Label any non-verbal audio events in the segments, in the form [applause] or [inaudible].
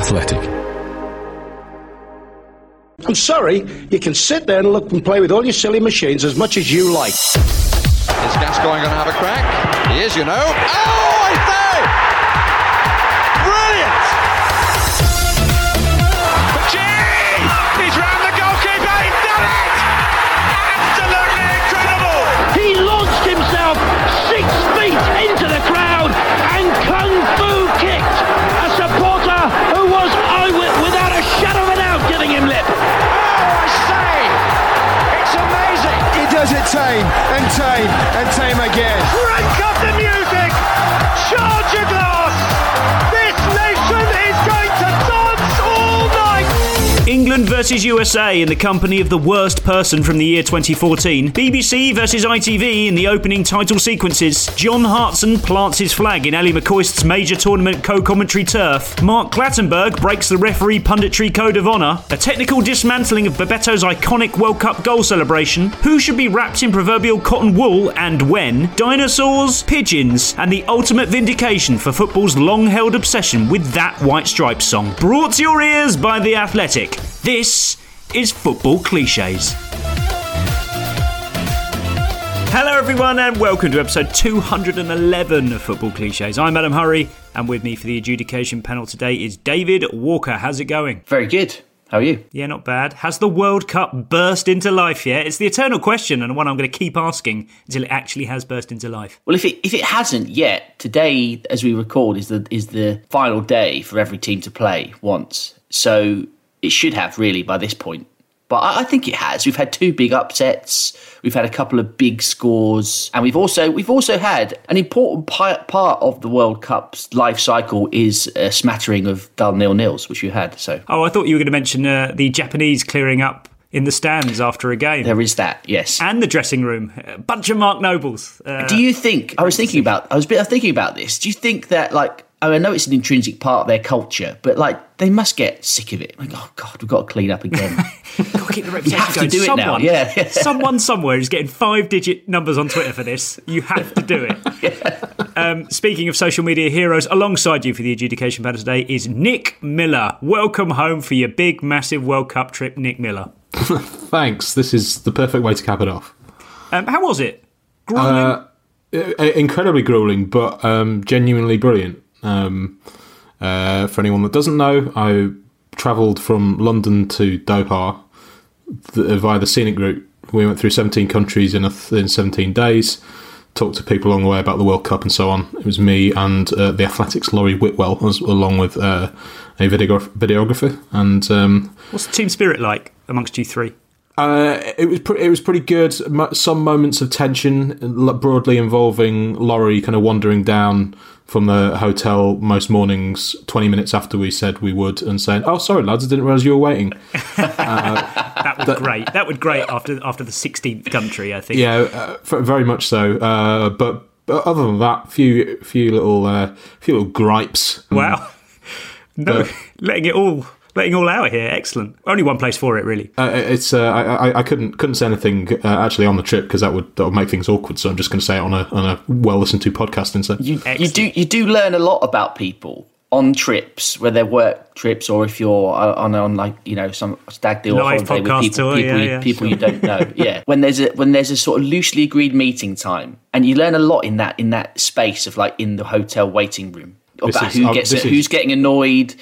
Athletic. I'm sorry, you can sit there and look and play with all your silly machines as much as you like. Is Gascoigne going to have a crack? He is, you know. Oh, and tame again. Versus USA in the company of the worst person from the year 2014. BBC versus ITV in the opening title sequences. John Hartson plants his flag in Ally McCoist's major tournament co-commentary turf. Mark Clattenburg breaks the referee punditry code of honour. A technical dismantling of Bebeto's iconic World Cup goal celebration. Who should be wrapped in proverbial cotton wool and when? Dinosaurs, pigeons, and the ultimate vindication for football's long-held obsession with that White Stripes song. Brought to your ears by The Athletic. This is Football Cliches. Hello, everyone, and welcome to episode 211 of Football Cliches. I'm Adam Hurrey, and with me for the adjudication panel today is David Walker. How's it going? Very good. How are you? Yeah, not bad. Has the World Cup burst into life yet? It's the eternal question, and one I'm going to keep asking until it actually has burst into life. Well, if it if it hasn't yet, today, as we record, is the is the final day for every team to play once. So it should have really by this point. But I, I think it has. We've had two big upsets. We've had a couple of big scores, and we've also we've also had an important pi- part of the World Cup's life cycle is a smattering of dull nil nils, which you had. So Oh, I thought you were going to mention uh, the Japanese clearing up in the stands after a game. there is that. Yes. and the dressing room. A bunch of Mark Nobles. Uh, Do you think? I was thinking about. I was a bit thinking about this. Do you think that like? I know it's an intrinsic part of their culture, but like they must get sick of it. Like, oh god, we've got to clean up again. [laughs] Got to keep the You reputation have to going. do it now. someone, Yeah. [laughs] someone somewhere is getting five-digit numbers on Twitter for this. You have to do it. [laughs] um, speaking of social media heroes, alongside you for the adjudication panel today is Nick Miller. Welcome home for your big, massive World Cup trip, Nick Miller. Thanks. This is the perfect way to cap it off. Um, how was it? Grueling? Uh, incredibly grueling, but um, genuinely brilliant. Um, uh, for anyone that doesn't know, I travelled from London to Doha th- via the scenic route. We went through 17 countries in, a th- in 17 days. Talked to people along the way about the World Cup and so on. It was me and uh, the Athletics Laurie Whitwell, as, along with uh, a videograph- videographer. And um, What's the team spirit like amongst you three? uh, it was pre- it was pretty good. Some moments of tension, broadly involving Laurie kind of wandering down from the hotel most mornings, twenty minutes after we said we would, and saying, "Oh, sorry, lads, I didn't realise you were waiting." [laughs] That would great. That would great after after the sixteenth country. I think. yeah, uh, very much so. Uh, but, but other than that, few few little uh, few little gripes. Wow. [laughs] No, But- letting it all letting all out here. Excellent. Only one place for it, really. Uh, it's uh, I, I- I couldn't couldn't say anything uh, actually on the trip because that would that would make things awkward. So I'm just going to say it on a on a well listened to podcast instead. You, you do you do learn a lot about people on trips, whether work trips or if you're uh, on on like you know some stag do or Live holiday with people tour, people, yeah, you, yeah, people you don't know. [laughs] yeah, when there's a when there's a sort of loosely agreed meeting time, and you learn a lot in that in that space of like in the hotel waiting room This about is- who gets this is- who's getting annoyed,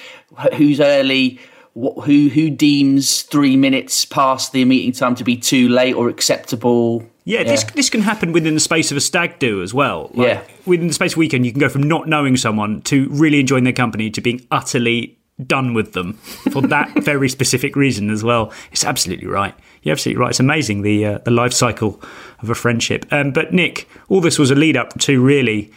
who's early. wh- Who who deems three minutes past the meeting time to be too late or acceptable? Yeah, this this can happen within the space of a stag do as well. Like, Yeah. Within the space of a weekend, you can go from not knowing someone to really enjoying their company to being utterly done with them for that [laughs] very specific reason as well. It's absolutely right. You're absolutely right. It's amazing the uh, the life cycle of a friendship. Um, but Nick, all this was a lead up to really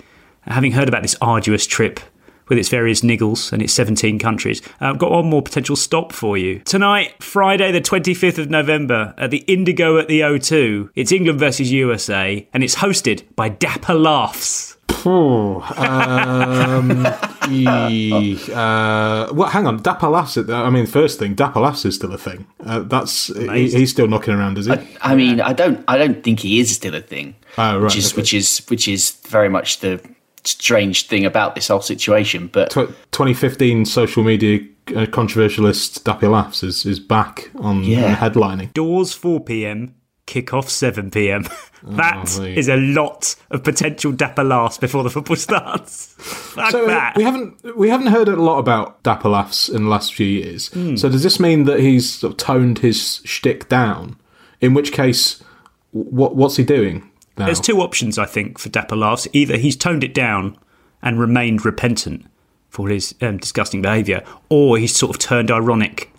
having heard about this arduous trip with its various niggles and its 17 countries. Uh, I've got one more potential stop for you. Tonight, Friday, the 25th of November, at the Indigo at the O2, it's England versus USA, and it's hosted by Dapper Laughs. Oh, um, [laughs] ee, uh, well, hang on. Dapper Laughs. I mean, first thing, Dapper Laughs is still a thing. Uh, that's he, he's still knocking around, is he? I, I mean, I don't, I don't think he is still a thing. Oh, right, Which is, okay. which is, which is very much the strange thing about this whole situation. But Tw 2015 social media uh, controversialist Dapper Laughs is, is back on, Yeah. headlining. Doors 4 pm, kick-off 7 pm. [laughs] That there you is a lot of potential Dapper Laughs before the football [laughs] starts. Fuck So uh, that. we haven't we haven't heard a lot about Dapper Laughs in the last few years. Hmm. So does this mean that he's sort of toned his shtick down? In which case, what what's he doing There's two options, I think, for Dapper Laughs. Either he's toned it down and remained repentant for his um, disgusting behaviour, or he's sort of turned ironic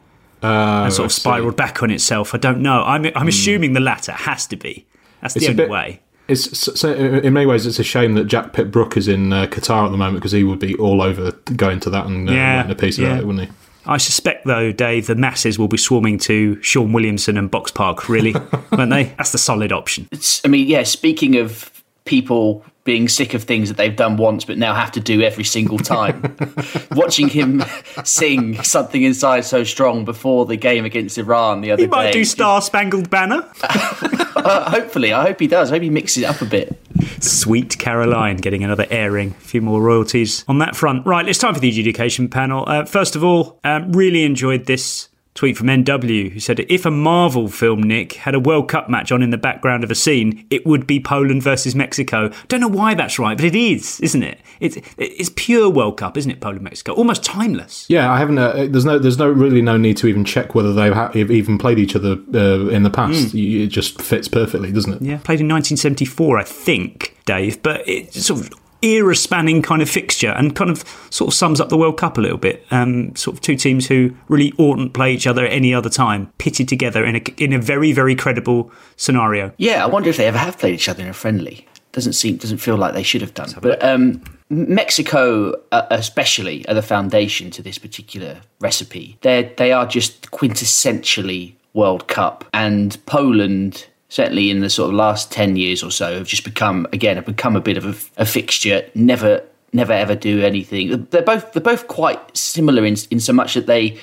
Uh, and sort of spiraled back on itself. I don't know. I'm, I'm assuming the latter has to be. That's the It's a only bit- way. It's so, in many ways it's a shame that Jack Pitt-Brook is in uh, Qatar at the moment because he would be all over going to that and uh, Yeah, writing a piece yeah. about it, wouldn't he? I suspect, though, Dave, the masses will be swarming to Sean Williamson and Box Park, really, [laughs] won't they? That's the solid option. it's, I mean, yeah. Speaking of people being sick of things that they've done once but now have to do every single time, [laughs] watching him sing "Something Inside So Strong" before the game against Iran the other day. He might do Star Spangled Banner. [laughs] Uh, hopefully, I hope he does. I hope he mixes it up a bit. Sweet Caroline getting another airing. A few more royalties on that front. Right, it's time for the adjudication panel. Uh, first of all, um, really enjoyed this tweet from NW who said, If a Marvel film, Nick, had a World Cup match on in the background of a scene, it would be Poland versus Mexico. Don't know why that's right, but it is, isn't it? It's, it's pure World Cup, isn't it, Poland Mexico? Almost timeless. Yeah, I haven't. Uh, there's no. There's no really no need to even check whether they've ha- even played each other uh, in the past. You- It just fits perfectly, doesn't it? Yeah, played in 1974, I think, Dave, but it's sort of era spanning kind of fixture and kind of sort of sums up the World Cup a little bit. Um, sort of two teams who really oughtn't play each other at any other time, pitted together in a, in a very, very credible scenario. Yeah, I wonder if they ever have played each other in a friendly. Doesn't seem doesn't feel like they should have done. But um, Mexico, uh, especially, are the foundation to this particular recipe. They they are just quintessentially World Cup, and Poland. Certainly, in the sort of last ten years or so, have just become again have become a bit of a, a fixture. Never, never ever do anything. They're both they're both quite similar in in so much that they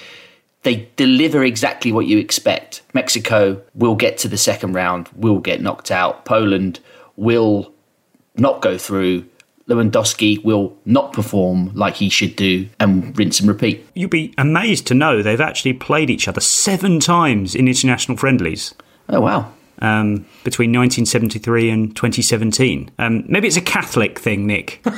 they deliver exactly what you expect. Mexico will get to the second round, will get knocked out. Poland will not go through. Lewandowski will not perform like he should do and rinse and repeat. You'd be amazed to know they've actually played each other seven times in international friendlies. Oh, wow. Um, between 1973 and 2017. Um, maybe it's a Catholic thing, Nick. [laughs]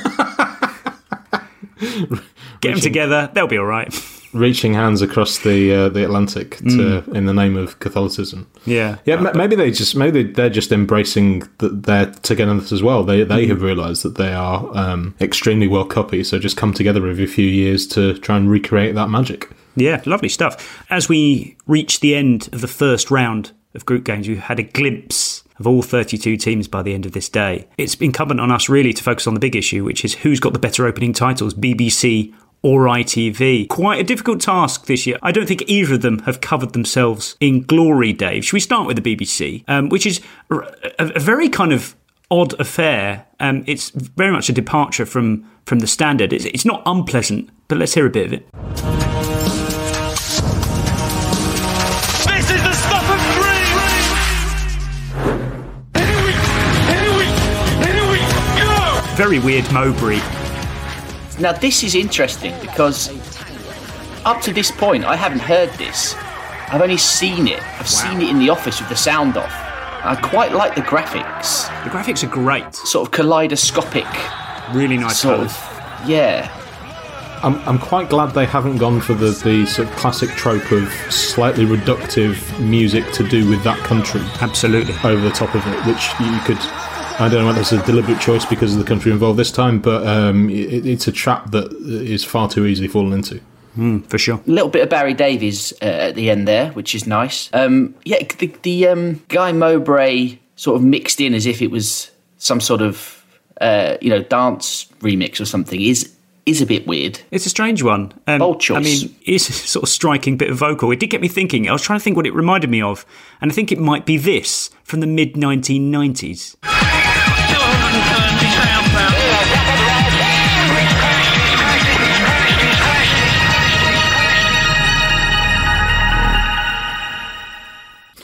Get them together, they'll be all right. Reaching hands across the uh, the Atlantic to, in the name of Catholicism. Yeah. Yeah, ma- maybe they just maybe they're just embracing that their togetherness as well. They they have realised that they are um, extremely well copied, so just come together every few years to try and recreate that magic. Yeah, lovely stuff. As we reach the end of the first round of group games, we've had a glimpse of all 32 teams by the end of this day. It's incumbent on us really to focus on the big issue, which is who's got the better opening titles, BBC or ITV. Quite a difficult task this year. I don't think either of them have covered themselves in glory, Dave. Should we start with the BBC, um, which is a, a very kind of odd affair. Um, it's very much a departure from from the standard. It's, it's not unpleasant, but let's hear a bit of it. Very weird Mowbray. Now, this is interesting because up to this point, I haven't heard this. I've only seen it. I've seen it in the office with the sound off. I quite like the graphics, The graphics are great. sort of kaleidoscopic, Really nice sort colours. of. Yeah, I'm, I'm quite glad they haven't gone for the, the sort of classic trope of slightly reductive music to do with that country Absolutely. over the top of it, which you could. I don't know whether it's a deliberate choice because of the country involved this time, but um, it, it's a trap that is far too easily fallen into. For sure. a little bit of Barry Davies uh, at the end there, which is nice. Um, yeah, the, the um, Guy Mowbray sort of mixed in as if it was some sort of uh, you know dance remix or something is is a bit weird. It's a strange one. Um, Bold choice. I mean, it's a sort of striking bit of vocal. It did get me thinking. I was trying to think what it reminded me of, and I think it might be this from the mid 1990s.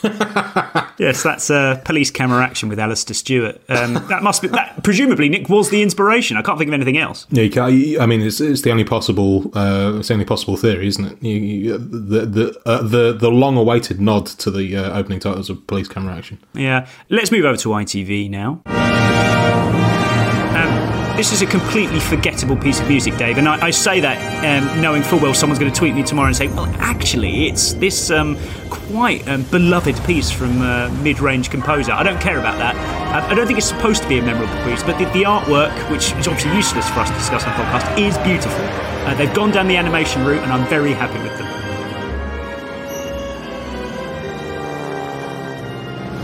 [laughs] yes, that's uh, police camera action with Alastair Stewart. Um, that must be that. Presumably, Nick was the inspiration. I can't think of anything else. Yeah, you can't, I mean, it's, it's the only possible, uh, it's the only possible theory, isn't it? You, you, the the uh, the the long-awaited nod to the uh, opening titles of Police Camera Action. Yeah. Let's move over to ITV now. This is a completely forgettable piece of music, Dave, and I, I say that um, knowing full well someone's going to tweet me tomorrow and say, "Well, actually, it's this um, quite um, beloved piece from a mid-range composer." I don't care about that. I, I don't think it's supposed to be a memorable piece, but the, the artwork, which is obviously useless for us to discuss on podcast, is beautiful. Uh, they've gone down the animation route, and I'm very happy with them.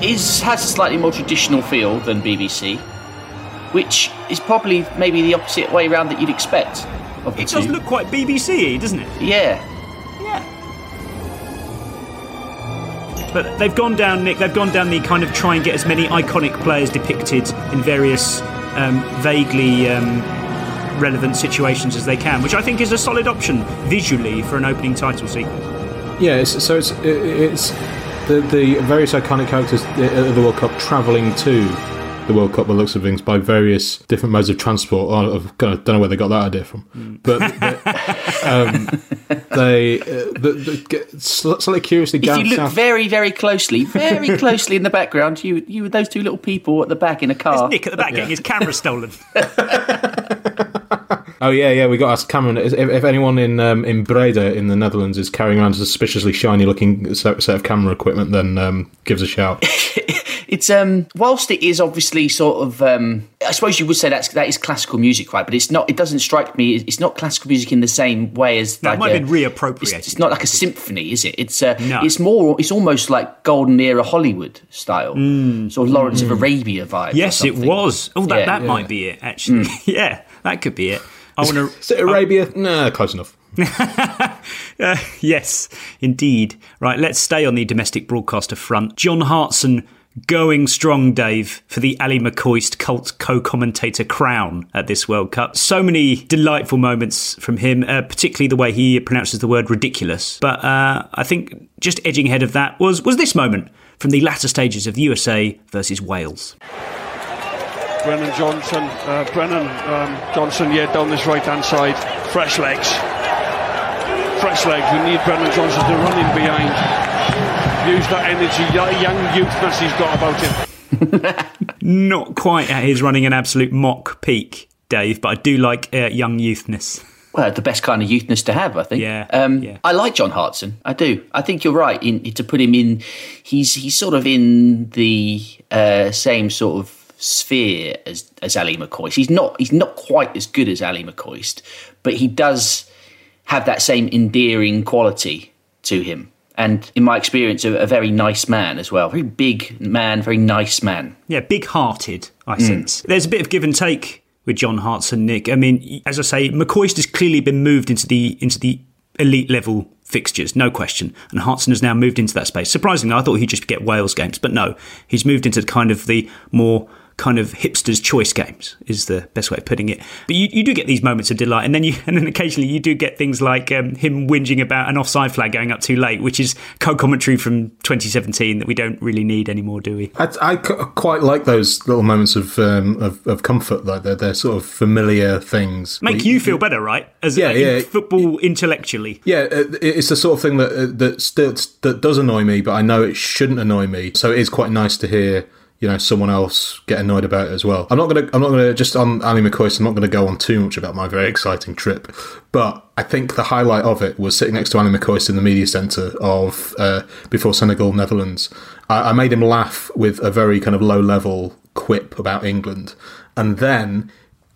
is has a slightly more traditional feel than BBC, which is probably maybe the opposite way around that you'd expect. Of the It does two. look quite BBC, doesn't it? Yeah, Yeah. But they've gone down, Nick. They've gone down the kind of try and get as many iconic players depicted in various um, vaguely um, relevant situations as they can, which I think is a solid option visually for an opening title sequence. Yeah, it's, so it's it's the the various iconic characters of the World Cup travelling to the World Cup by the looks of things by various different modes of transport. Oh, I've kind of don't know where they got that idea from, but they, [laughs] um, they uh, the, the, get slightly curiously if down you look south. very, very closely, very [laughs] closely in the background, you you with those two little people at the back in a car. There's Nick at the back getting his camera stolen. [laughs] Oh yeah, yeah. We got to ask Cameron if, if anyone in um, in Breda in the Netherlands is carrying around a suspiciously shiny looking set, set of camera equipment, then um, give us a shout. [laughs] It's um whilst it is obviously sort of um I suppose you would say that's that is classical music, right? But it's not. It doesn't strike me. It's not classical music in the same way as that it like might a- have been reappropriated. It's, it's not like a symphony, is it? It's uh, No. it's more. It's almost like golden era Hollywood style, sort of Lawrence of Arabia vibe. Mm. yes, it was. Oh, that, Yeah. that might be it, actually. [laughs] yeah, that could be it. I want to. Is it Arabia? Nah, close enough. [laughs] Uh, yes, indeed. Right, let's stay on the domestic broadcaster front. John Hartson going strong, Dave, for the Ally McCoist cult co commentator crown at this World Cup. So many delightful moments from him, uh, particularly the way he pronounces the word ridiculous. But uh, I think just edging ahead of that was, was this moment from the latter stages of the USA versus Wales. Brennan Johnson, uh, Brennan um, Johnson, yeah, down this right hand side. Fresh legs. Fresh legs. We need Brennan Johnson to run in behind. Use that energy, that young youthness he's got about him. [laughs] Not quite at his running an absolute mock peak, Dave, but I do like uh, young youthness. Well, the best kind of youthness to have, I think. Yeah, Um, yeah. I like John Hartson. I do. I think you're right in, to put him in. He's he's sort of in the uh, same sort of sphere as as Ally McCoist. He's not he's not quite as good as Ally McCoist, but he does have that same endearing quality to him. And in my experience, a, a very nice man as well. Very big man, very nice man. Yeah, big hearted, I mm. sense. There's a bit of give and take with John Hartson, Nick. I mean, as I say, McCoist has clearly been moved into the into the elite level fixtures, no question. And Hartson has now moved into that space. Surprisingly, I thought he'd just get Wales games, but no, he's moved into kind of the more kind of hipsters choice games is the best way of putting it but you, you do get these moments of delight and then you [laughs] and then occasionally you do get things like um, him whinging about an offside flag going up too late which is co-commentary from 2017 that we don't really need anymore do we I quite like those little moments of um, of, of comfort, though. They're, they're sort of familiar things. make Where you feel better, right? As Yeah, yeah. football intellectually. Yeah, uh, it's the sort of thing that uh, that still that does annoy me, but I know it shouldn't annoy me. So it is quite nice to hear, you know, someone else get annoyed about it as well. I'm not gonna, I'm not gonna just on Ally McCoist. I'm not gonna go on too much about my very exciting trip, but I think the highlight of it was sitting next to Ally McCoist in the media centre of uh, before Senegal Netherlands. I, I made him laugh with a very kind of low level quip about England, and then.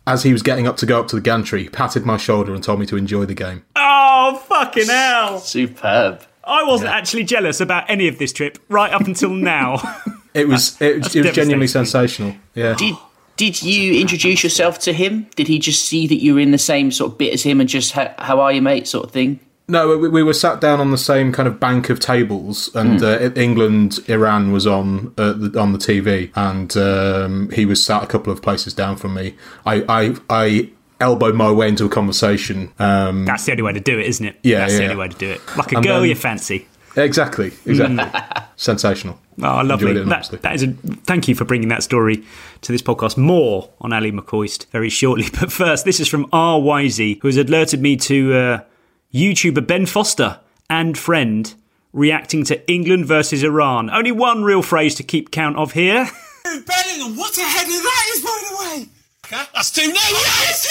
As he was getting up to go up to the gantry, he patted my shoulder and told me to enjoy the game. Oh, fucking hell. Superb. I wasn't actually jealous about any of this trip right up until now. [laughs] It was it, That's it was genuinely sensational. Yeah. Did Did you introduce yourself to him? Did he just see that you were in the same sort of bit as him and just how, how are you, mate, sort of thing? No, we, we were sat down on the same kind of bank of tables, and uh, England Iran was on uh, the, on the TV, and um, he was sat a couple of places down from me. I I, I elbowed my way into a conversation. Um, That's the only way to do it, isn't it? Yeah, That's the only way to do it. Like a And girl then- you fancy. Exactly, exactly, [laughs] sensational. Oh, lovely. Enjoyed That, that is a thank you for bringing that story to this podcast. More on Ally McCoist very shortly. [laughs] But first, this is from R. Wisey, who has alerted me to uh, YouTuber Ben Foster and friend reacting to England versus Iran. Only one real phrase to keep count of here. [laughs] Bellingham, what a header that is, by the way! That's two. No, yes!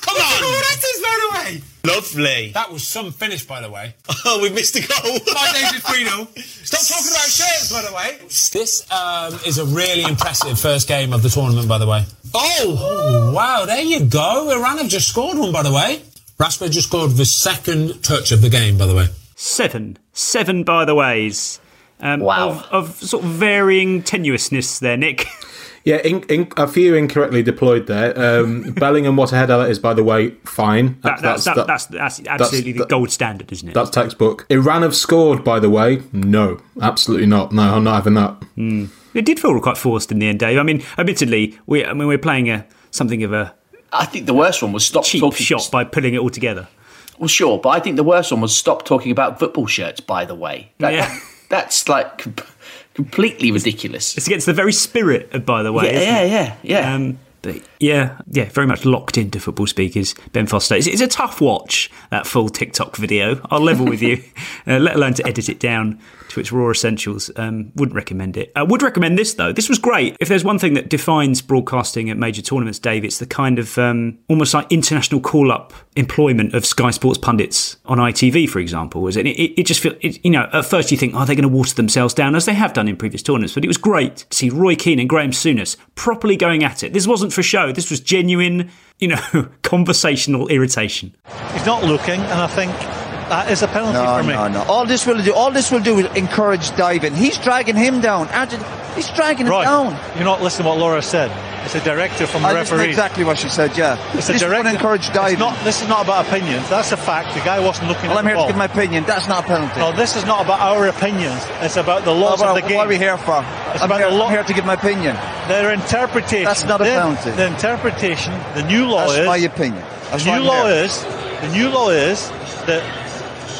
Come on! that is, by the way! Lovely. That was some finish, by the way. [laughs] Oh, we missed a goal. My David Frino. Stop talking about shirts, by the way. This um, is a really impressive first game of the tournament, by the way. Oh! oh! Wow, there you go. Iran have just scored one, by the way. Rashford just scored the second touch of the game, by the way. Seven. Seven, by the ways. Um, Wow. Of, of sort of varying tenuousness there, Nick. [laughs] Yeah, in, in, a few incorrectly deployed there. Um, [laughs] Bellingham, what a header that is, by the way, fine. That, that's, that, that- that's, that's absolutely the gold standard, isn't it? That's textbook. Iran have scored, by the way. No, absolutely not. No, I'm not having that. It did feel quite forced in the end, Dave. I mean, admittedly, we I mean we're playing a something of a I think the worst one was stop cheap talking. shot by putting it all together. Well, sure, but I think the worst one was stop talking about football shirts. By the way, That- Yeah. that's like com- completely ridiculous. It's against the very spirit of, by the way. Yeah, yeah, yeah, yeah. Um, but yeah, yeah, very much locked into football speakers. Ben Foster. It's, it's a tough watch that full TikTok video. I'll level with you, [laughs] uh, let alone to edit it down to its raw essentials. Um, wouldn't recommend it. I would recommend this though. This was great. If there's one thing that defines broadcasting at major tournaments, Dave, it's the kind of um, almost like international call-up employment of Sky Sports pundits on ITV, for example. Was it? It, it just feel it, you know. At first, you think, oh, they're going to water themselves down as they have done in previous tournaments. But it was great to see Roy Keane and Graham Souness properly going at it. This wasn't for show. This was genuine, you know, [laughs] conversational irritation. He's not looking, and I think that is a penalty No, for me. no, no. All this will do, all this will do is encourage diving. He's dragging him down. He's dragging him Right. down. You're not listening to what Laura said. It's a directive from the I listened referee. exactly what she said. Yeah, It's a this directive. will encourage diving. It's not, this is not about opinions. That's a fact. The guy wasn't looking well, at I'm the here ball. to give my opinion. That's not a penalty. No, this is not about our opinions. It's about the laws Well, of the game. What are we here for? It's I'm about here, the law- I'm here to give my opinion. Their interpretation. That's not a the, penalty. The interpretation, the new law That's is. my opinion. That's the new law here. is. The new law is that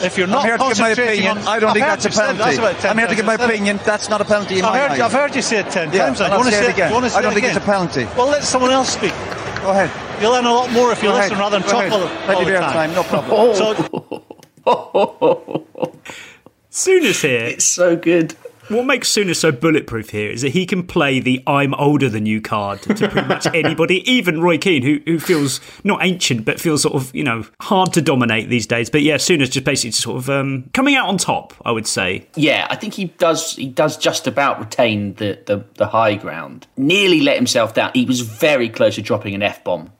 if you're not I'm here to give my opinion. on, I don't I've think that's a you say- penalty. That's I'm here to give my times. opinion. That's not a penalty in I've my heard, eyes. I've heard you say it ten Yeah, times. now. and Do you I'll want to say it again. Do want to say I don't it think again? it's a penalty. Well, let someone else speak. Go ahead. You'll learn a lot more if you Go listen ahead. rather than Go talk ahead. all, the- Plenty all of the airtime, time. no problem. So, [laughs] Souness here. It's so good. What makes Souness so bulletproof here is that he can play the "I'm older than you" card to pretty [laughs] much anybody, even Roy Keane, who who feels not ancient but feels sort of you know hard to dominate these days. But yeah, Souness just basically sort of um, coming out on top, I would say. Yeah, I think he does. He does just about retain the, the, the high ground. Nearly let himself down. He was very close to dropping an f bomb.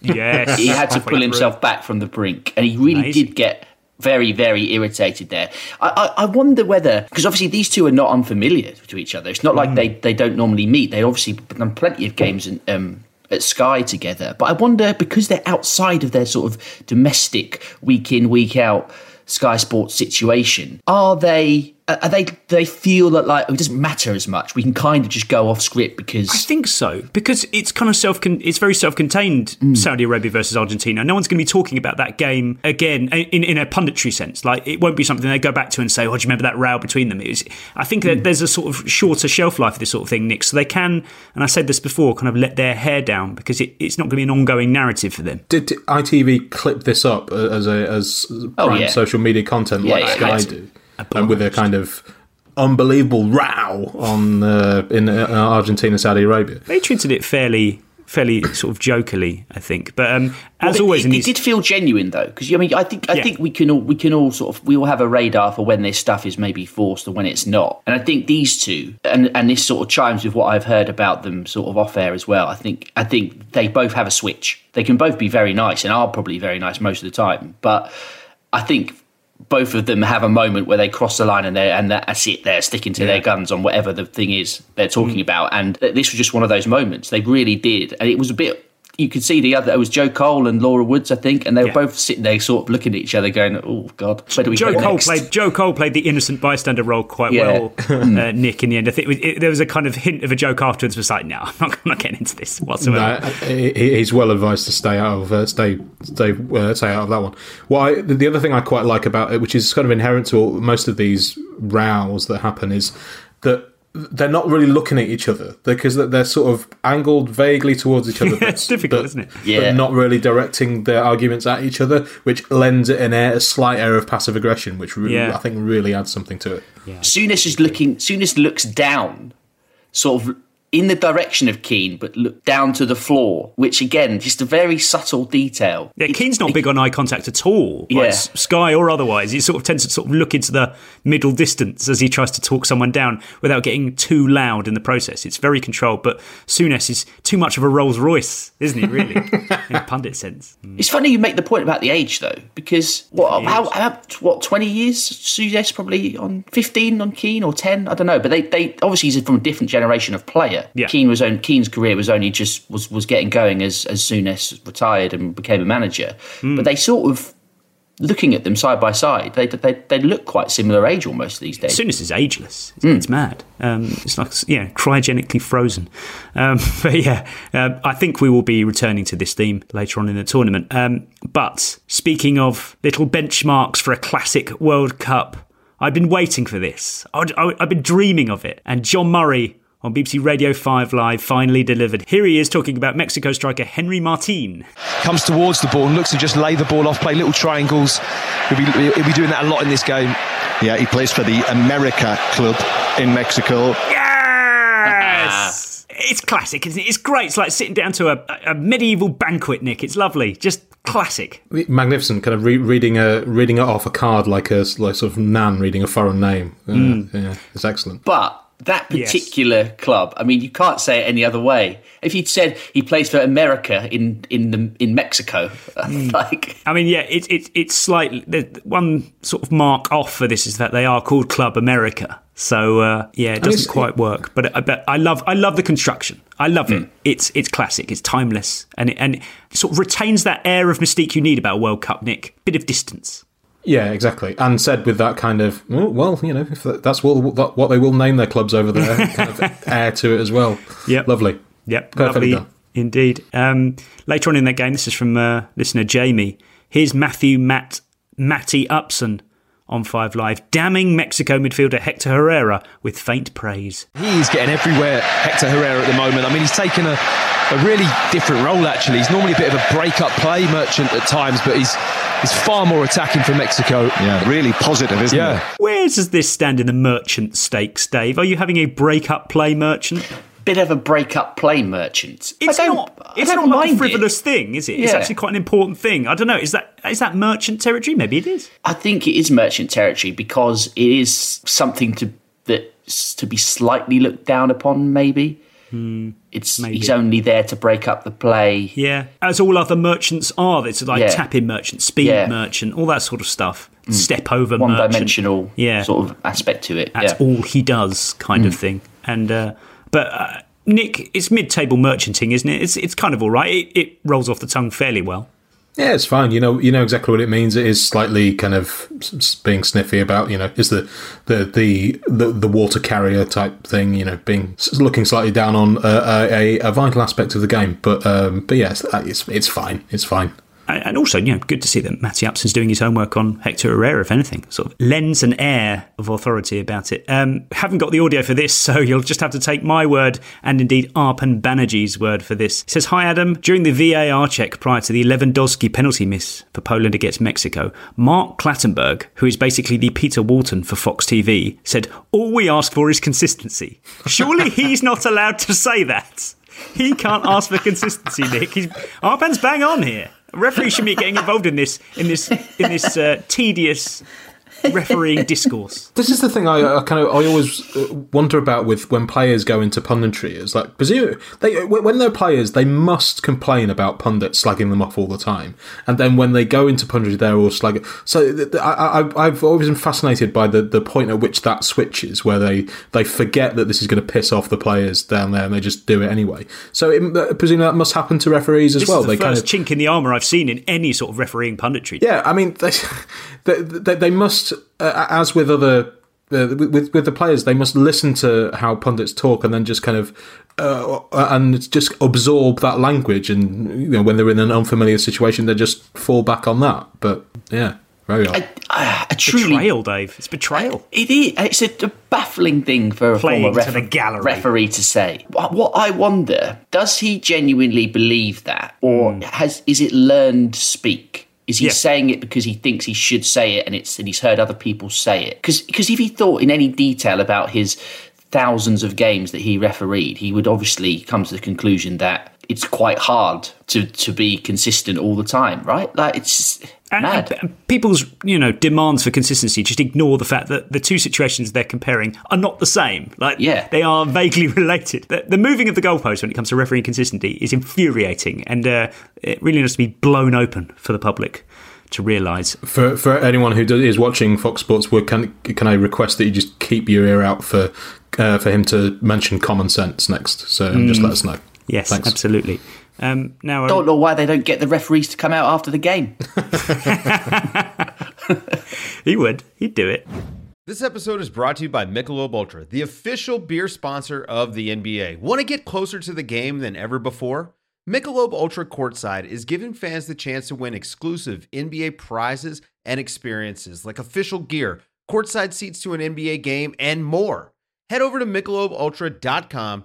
Yes, he had to [laughs] pull himself back from the brink, and he really Amazing. did get very, very irritated there. I, I, I wonder whether because obviously these two are not unfamiliar to each other. It's not like they, they don't normally meet. They obviously done plenty of games um, at Sky together. But I wonder because they're outside of their sort of domestic week in week out Sky Sports situation, are they? Uh, are they? They feel that like oh, it doesn't matter as much. We can kind of just go off script because I think so because it's kind of self. It's very self-contained. Mm. Saudi Arabia versus Argentina. No one's going to be talking about that game again uh, in, in a punditry sense. Like it won't be something they go back to and say, "Oh, do you remember that row between them?" It was, I think that mm. there's a sort of shorter shelf life of this sort of thing, Nick. So they can, and I said this before, kind of let their hair down because it, it's not going to be an ongoing narrative for them. Did ITV clip this up uh, as a as Oh, prime yeah. social media content Yeah, like yeah, Sky do, and with a kind of unbelievable row on uh, in uh, Argentina, Saudi Arabia? They treated it fairly, fairly sort of jokily, I think. But um, as Well, always, it, in it did feel genuine though, because I mean, I think I Yeah. think we can all we can all sort of we all have a radar for when this stuff is maybe forced and when it's not. And I think these two, and and this sort of chimes with what I've heard about them sort of off air as well. I think I think they both have a switch. They can both be very nice and are probably very nice most of the time, but I think. Both of them have a moment where they cross the line and they and that's it. They're sticking to their guns on whatever the thing is they're talking mm. about. And this was just one of those moments. They really did, and it was a bit. You could see the other. It was Joe Cole and Laura Woods, I think, and they were Yeah. both sitting there, sort of looking at each other, going, "Oh God, where do we Joe go Cole next?" played Joe Cole played the innocent bystander role quite Yeah. well. [laughs] uh, Nick in the end, I think it it, there was a kind of hint of a joke afterwards. Was like, no, I'm not, I'm not getting into this whatsoever. No, he's well advised to stay out of uh, stay stay uh, stay out of that one. What I, the other thing I quite like about it, which is kind of inherent to all, most of these rows that happen, is that they're not really looking at each other because they're, they're sort of angled vaguely towards each other. [laughs] Yeah, it's difficult, isn't it? Yeah. But not really directing their arguments at each other, which lends it an air, a slight air of passive aggression, which really, Yeah. I think really adds something to it. Souness is looking. Souness looks down, sort of in the direction of Keane, but look down to the floor, which again, just a very subtle detail. Yeah, Keane's not big on eye contact at all. Yeah. Like Sky or otherwise. He sort of tends to sort of look into the middle distance as he tries to talk someone down without getting too loud in the process. It's very controlled, but Souness is too much of a Rolls Royce, isn't he, really? [laughs] in a pundit sense. Mm. It's funny you make the point about the age though, because what how, how what twenty years Souness's probably on fifteen on Keane or ten I don't know, but they they obviously he's from a different generation of player. Yeah. Keane was on Keane's career was only just was was getting going as as Souness retired and became a manager, but they sort of looking at them side by side, they they they look quite similar age almost these days. Souness is ageless. It's, it's mad. Um, it's like yeah, cryogenically frozen. Um, [laughs] but yeah, um, I think we will be returning to this theme later on in the tournament. Um, but speaking of little benchmarks for a classic World Cup, I've been waiting for this. I'd, I, I've been dreaming of it. And John Murray on BBC Radio 5 Live finally delivered. Here he is talking about Mexico striker Henry Martin. Comes towards the ball and looks to just lay the ball off, play little triangles. He'll be, he'll be doing that a lot in this game. Yeah, he plays for the America club in Mexico. Yes! it's classic, isn't it? It's great. It's like sitting down to a, a medieval banquet, Nick. It's lovely. Just classic. Magnificent, kind of re- reading a reading it off a card like a like sort of nan reading a foreign name. Uh, Mm. Yeah, it's excellent. But that Yes. particular club, I mean, you can't say it any other way. If you'd said he plays for America in in the in Mexico, [laughs] hmm. like I mean, yeah, it's it's it's slightly the one sort of mark off for this is that they are called Club America. So uh, yeah, it doesn't it's- quite work. But I but I love I love the construction. I love it. Hmm. It's it's classic. It's timeless, and it, and it sort of retains that air of mystique you need about a World Cup. Nick, bit of distance. Yeah, exactly. And said with that kind of oh, well, you know, if that's what what they will name their clubs over there, [laughs] kind of air to it as well. Yep. lovely. Yep, Perfectly lovely indeed. Um, later on in that game, this is from uh, listener Jamie. Here's Matthew Matt Matty Upson on Five Live, damning Mexico midfielder Hector Herrera with faint praise. He's getting everywhere, Hector Herrera, at the moment. I mean, he's taken a, a really different role, actually. He's normally a bit of a break up play merchant at times, but he's, he's far more attacking for Mexico. Yeah, really positive, isn't Yeah. it? Where does this stand in the merchant stakes, Dave? Are you having a break-up play merchant? Bit of a break-up play merchant. It's not. It's not like a mind it. frivolous thing, is it? It's actually quite an important thing. I don't know. Is that is that merchant territory? Maybe it is. I think it is merchant territory because it is something to that's to be slightly looked down upon. Maybe hmm, it's maybe. he's only there to break up the play. Yeah, as all other merchants are. It's like Yeah. tap-in merchant, speed Yeah. merchant, all that sort of stuff. Hmm. Step over One merchant. dimensional Yeah. sort of aspect to it. That's yeah. all he does, kind of hmm. thing. And uh, but uh, Nick, it's mid-table merchanting, isn't it? It's it's kind of all right. It, it rolls off the tongue fairly well. Yeah, it's fine. You know, you know exactly what it means. It is slightly kind of being sniffy about, you know, is the the the the, the water carrier type thing. You know, being looking slightly down on uh, a, a vital aspect of the game. But um, but yes, uh, it's it's fine. It's fine. And also, you know, good to see that Matty Upson's doing his homework on Hector Herrera, if anything. Sort of lends an air of authority about it. Um, haven't got the audio for this, [laughs] so you'll just have to take my word and indeed Arpan Banerjee's word for this. It says, Hi Adam, during the VAR check prior to the Lewandowski penalty miss for Poland against Mexico, Mark Clattenburg, who is basically the Peter Walton for Fox TV, said, All we ask for is consistency. [laughs] Surely he's not allowed to say that. He can't ask for consistency, Nick. He's, Arpan's bang on here. A referee shouldn't be getting involved in this in this in this uh, tedious [laughs] refereeing discourse. This is the thing I, I kind of I always uh, wonder about with when players go into punditry. Is like presume they when they're players they must complain about pundits slagging them off all the time, and then when they go into punditry they're all slagging. So I, I, I've always been fascinated by the, the point at which that switches, where they they forget that this is going to piss off the players down there and they just do it anyway. So it, presumably that must happen to referees as this well. Is the they first kind of chink in the armour I've seen in any sort of refereeing punditry. yeah. I mean they [laughs] they, they, they must uh, as with other uh, with with the players, they must listen to how pundits talk and then just kind of uh, and just absorb that language. And you know, when they're in an unfamiliar situation, they just fall back on that. But yeah, very odd. I, I truly, betrayal, Dave. It's betrayal. It is. It's a, a baffling thing for a Playing former to the gallery. referee to say. What, what I wonder: Does he genuinely believe that, or has is it learned speak? Is he. Yeah. saying it because he thinks he should say it, and it's and he's heard other people say it? Because if he thought in any detail about his thousands of games that he refereed, he would obviously come to the conclusion that it's quite hard to to be consistent all the time, right? Like it's mad. and- and people's you know demands for consistency just ignore the fact that the two situations they're comparing are not the same. Like Yeah. they are vaguely [laughs] related. The, the moving of the goalpost when it comes to refereeing consistency is infuriating, and uh, it really needs to be blown open for the public to realise. For for anyone who do- is watching Fox Sports, would can can I request that you just keep your ear out for uh, for him to mention common sense next? So just Mm. let us know. Yes, Thanks. absolutely. Um, now, don't know why they don't get the referees to come out after the game. [laughs] [laughs] he would. He'd do it. This episode is brought to you by Michelob Ultra, the official beer sponsor of the NBA. Want to get closer to the game than ever before? Michelob Ultra Courtside is giving fans the chance to win exclusive NBA prizes and experiences like official gear, courtside seats to an NBA game, and more. Head over to michelobultra.com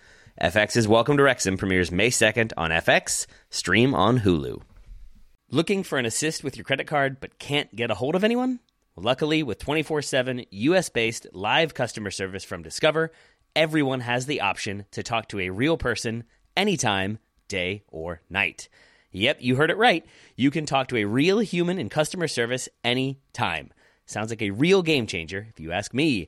FX's Welcome to Wrexham premieres May 2nd on FX, stream on Hulu. Looking for an assist with your credit card but can't get a hold of anyone? Luckily, with 24 7 US based live customer service from Discover, everyone has the option to talk to a real person anytime, day or night. Yep, you heard it right. You can talk to a real human in customer service anytime. Sounds like a real game changer, if you ask me.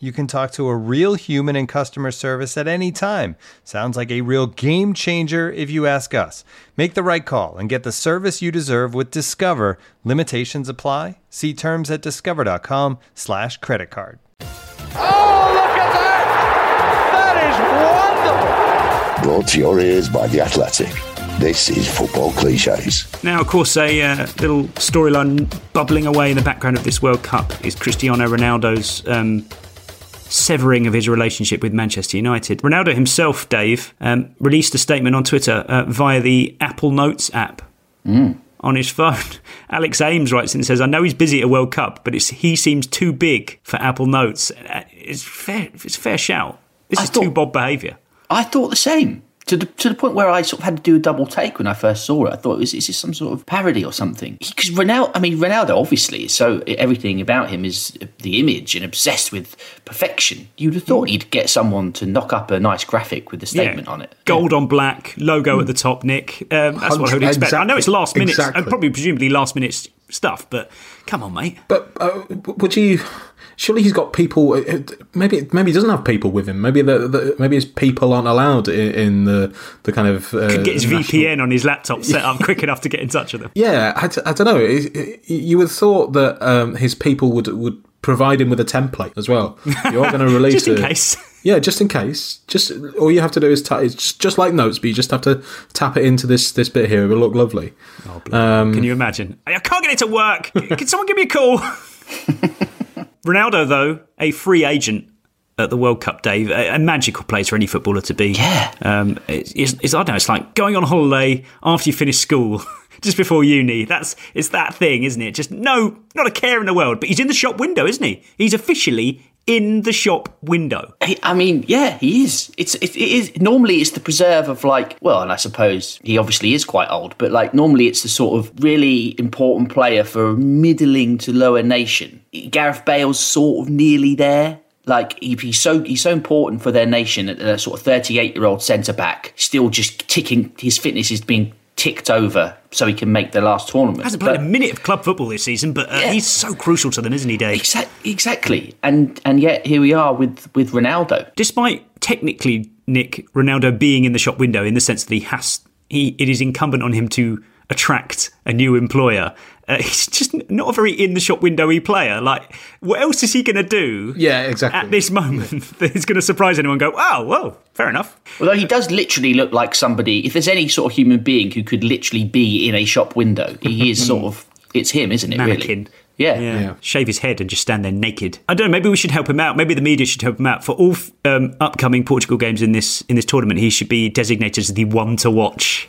You can talk to a real human in customer service at any time. Sounds like a real game changer if you ask us. Make the right call and get the service you deserve with Discover. Limitations apply. See terms at discover.com slash credit card. Oh, look at that! That is wonderful! Brought to your ears by The Athletic. This is Football Cliches. Now, of course, a uh, little storyline bubbling away in the background of this World Cup is Cristiano Ronaldo's um, severing of his relationship with Manchester United. Ronaldo himself, Dave, um, released a statement on Twitter uh, via the Apple Notes app. On his phone, [laughs] Alex Ames writes and says, "I know he's busy at a World Cup, but it's, he seems too big for Apple Notes. Uh, It's fair. It's a fair shout. This is too Bob behaviour." I thought the same. To the, to the point where I sort of had to do a double take when I first saw it. I thought, is, is this some sort of parody or something? Because Ronaldo, I mean, Ronaldo obviously is so everything about him is the image and obsessed with perfection. You'd have thought he'd get someone to knock up a nice graphic with a statement Yeah. on it. Gold on black, logo at the top, Nick. Um, that's what I would expect. I know it's last minute, Exactly. and probably presumably last minute stuff, but come on, mate. But uh, would you? Surely he's got people. uh, Maybe maybe he doesn't have people with him. Maybe the, the maybe his people aren't allowed in, in the the kind of. Uh, Could get his national- VPN on his laptop set up [laughs] quick enough to get in touch with them. Yeah, I don't know. It- it- You would have thought that um, his people would would provide him with a template as well. You are going [laughs] to release Just in a- case. Yeah, just in case. Just all you have to do is ta- it's just, just like notes, but you just have to tap it into this this bit here. It will look lovely. um, Can you imagine? I can't get it to work. Can someone give me a call? [laughs] Ronaldo, though, a free agent at the World Cup, Dave, a, a magical place for any footballer to be. Yeah. Um, it's, it's, it's- I don't know. It's like going on holiday after you finish school. [laughs] Just before uni, that's it's that thing, isn't it? Just no, not a care in the world. But he's in the shop window, isn't he? He's officially in the shop window. I mean, yeah, he is. It's it, it is normally it's the preserve of like well, and I suppose he obviously is quite old, but like normally it's the sort of really important player for a middling to lower nation. Gareth Bale's sort of nearly there. Like he- he's so he's so important for their nation. at A sort of thirty eight year old centre back, still just ticking. His fitness is being ticked over so he can make the last tournament. Hasn't played But- a minute of club football this season, but uh, he's so crucial to them, isn't he, Dave? Exactly, and and yet here we are with with Ronaldo. Despite technically Nick Ronaldo being in the shop window in the sense that he has, he it is incumbent on him to attract a new employer. Uh, [laughs] he's just not a very in the shop windowy player. Like, what else is he going to do? Yeah, exactly. At this moment, [laughs] that is going to surprise anyone. and Go, oh, well, fair enough. Although he does literally look like somebody, if there's any sort of human being who could literally be in a shop window, he [laughs] is sort of, it's him, isn't it? Mannequin. Really? Yeah. Shave his head and just stand there naked. I don't know. Maybe we should help him out. Maybe the media should help him out for all um, upcoming Portugal games in this in this tournament. He should be designated as the one to watch.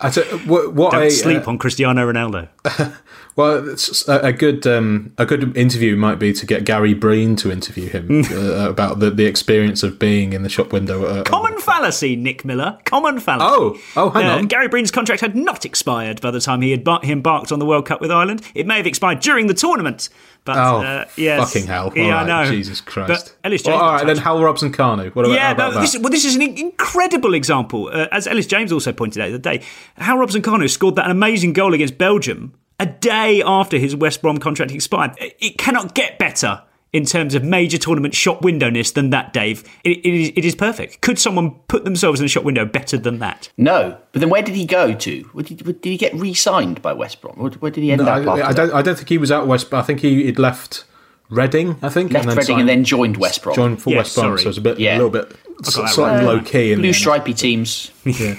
I what, what Don't I, sleep uh, on Cristiano Ronaldo. [laughs] Well, it's a, a good um, a good interview might be to get Gary Breen to interview him uh, about the, the experience of being in the shop window. Common fallacy, Nick Miller. Common fallacy. Oh, oh, hang Uh, on. Gary Breen's contract had not expired by the time he had bar- he embarked on the World Cup with Ireland. It may have expired during the tournament, but oh, uh, yes. fucking hell! Yeah, All I know. Jesus Christ! But Ellis James. all got right, then. Hal Robson-Kanu. What about, yeah, about no, that? this, well, this is an incredible example. Uh, as Ellis James also pointed out the other day, Hal Robson-Kanu scored that amazing goal against Belgium a day after his West Brom contract expired. It cannot get better in terms of major tournament shop windowness than that, Dave. It, it, is, it is perfect. Could someone put themselves in a shop window better than that? No, but then where did he go to? Did, did he get re-signed by West Brom? Where, where did he end No, up? I, I don't. I don't think he was out west. But I think he had left Reading. I think Left Reading signed- and then joined West Brom. Joined for Yeah, West Brom, sorry. so it was a bit, Yeah. a little bit, I got s- that slightly right. low key. In Blue stripy teams. Yeah.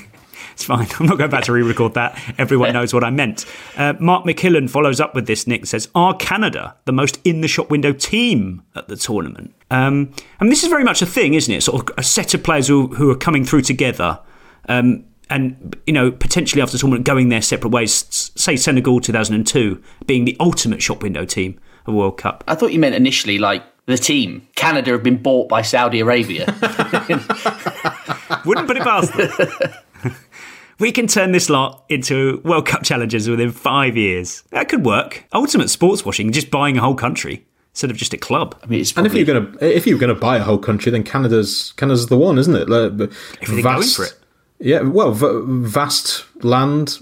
It's fine. I'm not going back to re-record that. Everyone knows what I meant. Uh, Mark McKillen follows up with this. Nick says, "Are Canada the most in the shop window team at the tournament?" Um, and this is very much a thing, isn't it? Sort of a set of players who, who are coming through together. Um, and you know, potentially after the tournament, going their separate ways. Say Senegal 2002 being the ultimate shop window team of World Cup. I thought you meant initially like the team. Canada have been bought by Saudi Arabia. [laughs] Wouldn't put it past them. [laughs] we can turn this lot into World Cup challengers within five years. That could work. Ultimate sports washing, just buying a whole country instead of just a club. I mean, it's And if you're gonna if you're gonna buy a whole country, then Canada's Canada's the one, isn't it? Like, If they go in for it. Yeah, well, v- vast land,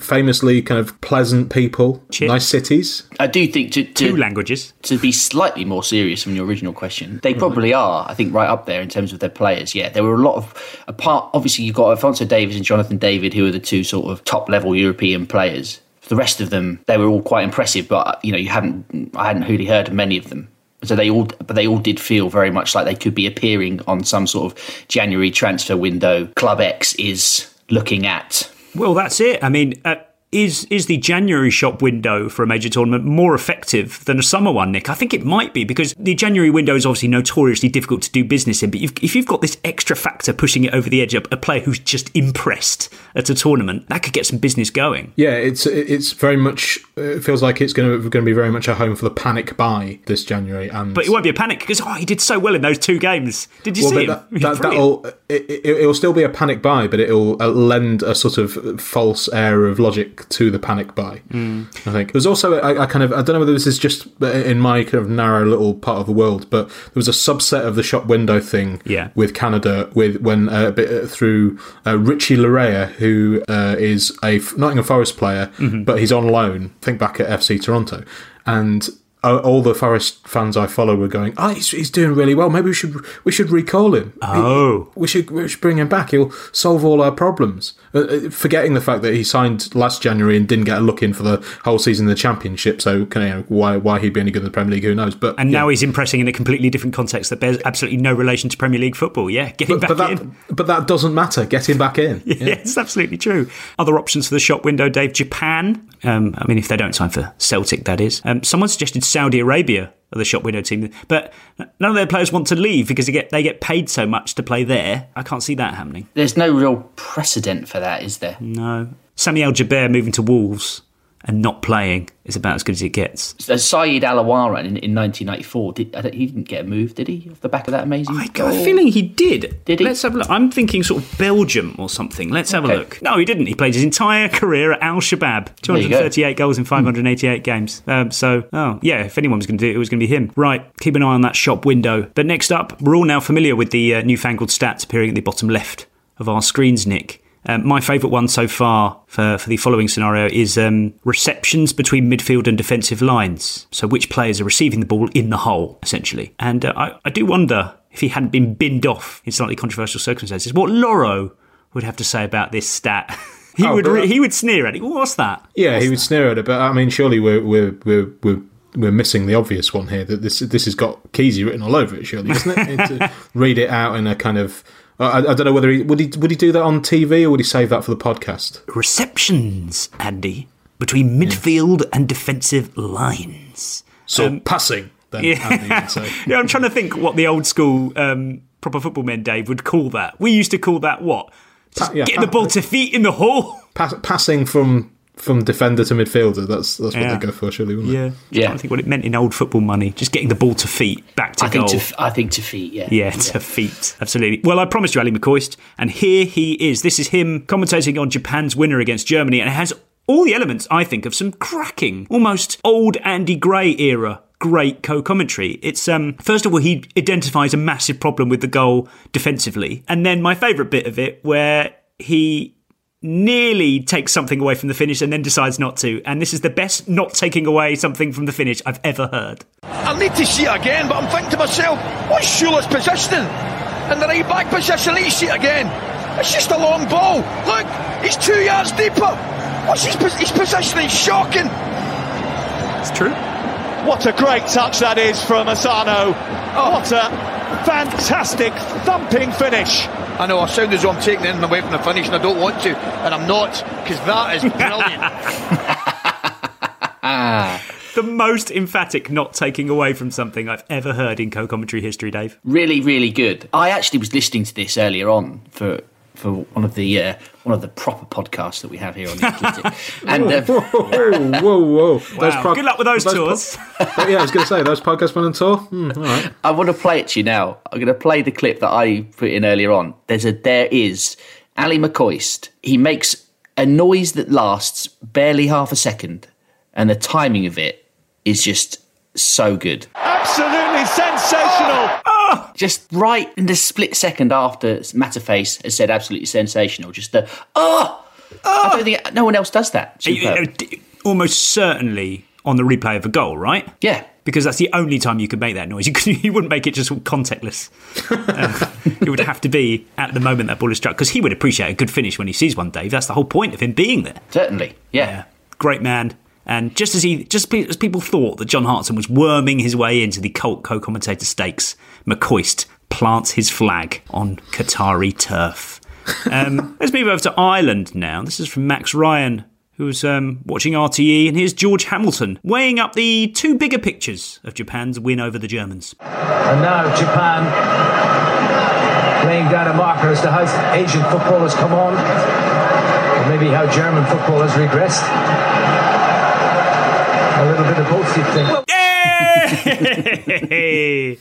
famously kind of pleasant people, nice cities. I do think to, to Two languages. to be slightly more serious from your original question, they probably are. I think right up there in terms of their players. Yeah, there were a lot of apart. Obviously, you've got Alfonso Davies and Jonathan David, who are the two sort of top level European players. The rest of them, they were all quite impressive, but you know, you hadn't. I hadn't really heard of many of them. So they all, but they all did feel very much like they could be appearing on some sort of January transfer window. Club X is looking at. Well, that's it. I mean, uh, is is the January shop window for a major tournament more effective than a summer one, Nick? I think it might be because the January window is obviously notoriously difficult to do business in. But you've, if you've got this extra factor pushing it over the edge, a a player who's just impressed at a tournament, that could get some business going. Yeah, it's it's very much. It feels like it's going to going to be very much a home for the panic buy this January, and But it won't be a panic because oh, he did so well in those two games. Did you Well, see but him? that, [laughs] that, that'll it, it, it'll still be a panic buy, but it'll uh, lend a sort of false air of logic to the panic buy. Mm. I think there's also I, I kind of I don't know whether this is just in my kind of narrow little part of the world, but there was a subset of the shop window thing Yeah. with Canada with when uh, a bit, uh, through uh, Richie Laryea, who uh, is a Nottingham Forest player, Mhm. but he's on loan. Think back at FC Toronto, and all the Forest fans I follow were going, "Oh, he's, he's doing really well. Maybe we should we should recall him. Oh, we should we should bring him back. He'll solve all our problems." Uh, uh, forgetting the fact that he signed last January and didn't get a look in for the whole season in the Championship. So, can, you know, why why he'd be any good in the Premier League? Who knows? But and now he's impressing in a completely different context that bears absolutely no relation to Premier League football. Yeah, get him but, back but that, in. But that doesn't matter. Get him back in. [laughs] yeah, Yeah. it's absolutely true. Other options for the shop window, Dave. Japan. Um, I mean, if they don't sign for Celtic, that is. Um, someone suggested Saudi Arabia are the shop window team, but none of their players want to leave because they get they get paid so much to play there. I can't see that happening. There's no real precedent for that, is there? No. Sami Al-Jaber moving to Wolves and not playing is about as good as it gets. So Saeed Al-Owairan in, in 1994, did, he didn't get a move, did he? Off the back of that amazing I got a feeling he did. Did he? Let's have a look. I'm thinking sort of Belgium or something. Let's have a look. No, he didn't. He played his entire career at Al Shabab. There you go. 238 goals in 588 games. Um, so, oh, yeah, if anyone was going to do it, it was going to be him. Right, keep an eye on that shop window. But next up, we're all now familiar with the uh, newfangled stats appearing at the bottom left of our screens, Nick. Um, my favourite one so far for, for the following scenario is um, receptions between midfield and defensive lines. So, which players are receiving the ball in the hole, essentially. And uh, I, I do wonder if he hadn't been binned off in slightly controversial circumstances, what Lawro would have to say about this stat. [laughs] he Oh, would re- he would sneer at it. What's that? Yeah, he would sneer at it, but I mean, surely we're we're we're we're, we're missing the obvious one here. That this this has got Keezy written all over it, surely, isn't it? [laughs] to read it out in a kind of. I, I don't know whether he would he would he do that on TV or would he save that for the podcast? Receptions, Andy, between midfield and defensive lines. So passing, then Yeah. say. [laughs] yeah, I'm trying to think what the old school um, proper football men, Dave, would call that. We used to call that what? Pa- yeah, getting the ball to feet in the hole. Pass, passing from from defender to midfielder. That's that's what Yeah. they go for, surely, wouldn't Yeah, it? yeah. I think what it meant in old football money, just getting the ball to feet, back to I goal. think, to, I think to feet, yeah. Yeah, to feet. Absolutely. Well, I promised you Ally McCoist, and here he is. This is him commentating on Japan's winner against Germany, and it has all the elements, I think, of some cracking, almost old Andy Gray era. Great co-commentary. It's um first of all he identifies a massive problem with the goal defensively, and then my favourite bit of it where he nearly takes something away from the finish and then decides not to. And this is the best not taking away something from the finish I've ever heard. I need to see it again, but I'm thinking to myself, what's Süle's positioning? In the right back position, I need see it again. It's just a long ball. Look, he's two yards deeper. What's his, pos- his positioning? Shocking. It's true. What a great touch that is from Asano. Oh. What a fantastic thumping finish. I know, I sound as though I'm taking anything away from the finish and I don't want to, and I'm not, because that is [laughs] brilliant. [laughs] The most emphatic not taking away from something I've ever heard in co-commentary history, Dave. Really, really good. I actually was listening to this earlier on for for one of the uh, one of the proper podcasts that we have here on the [laughs] Athletic. and uh, whoa, whoa, whoa! [laughs] Wow. Good luck with those tours. po- yeah, I was going to say those podcasts went on tour. Hmm, all right. [laughs] I want to play it to you now. I'm going to play the clip that I put in earlier on. There's a there is Ally McCoist. He makes a noise that lasts barely half a second, and the timing of it is just so good. Absolutely sensational. [laughs] Just right in the split second after Matterface has said absolutely sensational. Just the oh, I don't think no one else does that. Almost certainly on the replay of a goal, right? Yeah. Because that's the only time you could make that noise. [laughs] You, could, you wouldn't make it just contactless. [laughs] Uh, it would have to be at the moment that ball is struck. Because he would appreciate a good finish when he sees one, Dave. That's the whole point of him being there. Certainly, yeah. Great man. And just as he, just as people thought that John Hartson was worming his way into the cult co-commentator stakes, McCoist plants his flag on Qatari turf. [laughs] Um, let's move over to Ireland now. This is from Max Ryan, who was um, watching RTE, and here's George Hamilton weighing up the two bigger pictures of Japan's win over the Germans. And now Japan laying down a marker as to how Asian football has come on, or maybe how German football has regressed. A little bit of both, you think? Yay!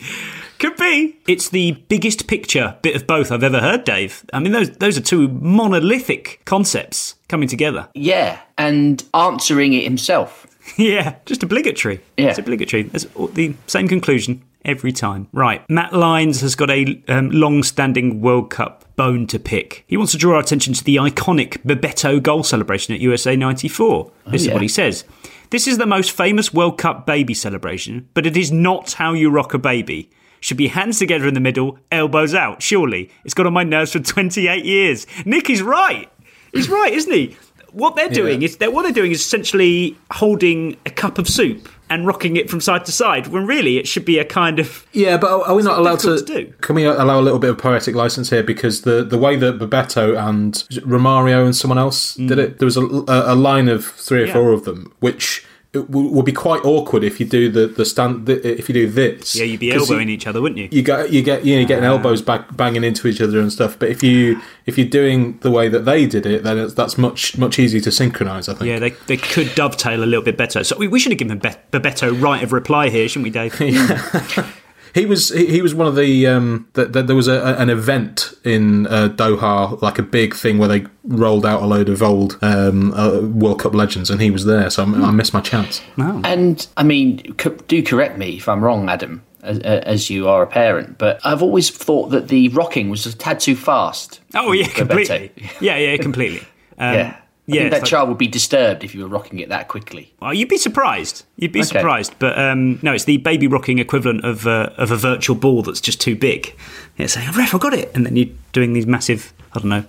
Could be. It's the biggest picture bit of both I've ever heard, Dave. I mean, those those are two monolithic concepts coming together. Yeah, and answering it himself. [laughs] yeah, just obligatory. Yeah. It's obligatory. It's the same conclusion every time. Right. Matt Lyons has got a um, long standing World Cup bone to pick. He wants to draw our attention to the iconic Bebeto goal celebration at USA 94. This is yeah. what he says. This is the most famous World Cup baby celebration, but it is not how you rock a baby. Should be hands together in the middle, elbows out, surely. It's got on my nerves for 28 years. Nick is right. He's right, isn't he? What they're doing is they're, what they're doing is essentially holding a cup of soup and rocking it from side to side. When really it should be a kind of Yeah, but are- are we not not allowed to, to do. Can we allow a little bit of poetic license here? Because the, the way that Bebeto and Romario and someone else did it, there was a, a, a line of three or Mm. Yeah. four of them, which it w- would be quite awkward if you do the the stand the, if you do this. yeah, you'd be elbowing you, each other, wouldn't you? you get you get you know, you're getting ah. elbows back, banging into each other and stuff. But if you if you're doing the way that they did it, then it's, that's much much easier to synchronize. I think. Yeah, they, they could dovetail a little bit better. So we, we should have given Be- Bebeto right of reply here, shouldn't we, Dave? [laughs] [laughs] He was he, he was one of the um that that there was a, an event in uh, Doha like a big thing where they rolled out a load of old um uh, World Cup legends and he was there so I, I missed my chance. And I mean, co- do correct me if I'm wrong, Adam, as, as you are a parent, but I've always thought that the rocking was a tad too fast. Oh yeah, for completely. Bebeto. Yeah, yeah, completely. [laughs] Um, yeah. Yeah, that like- child would be disturbed if you were rocking it that quickly. Well, you'd be surprised. You'd be Okay. surprised, but um, no, it's the baby rocking equivalent of uh, of a virtual ball that's just too big. It's saying, "Ref, I got it," and then you're doing these massive, I don't know,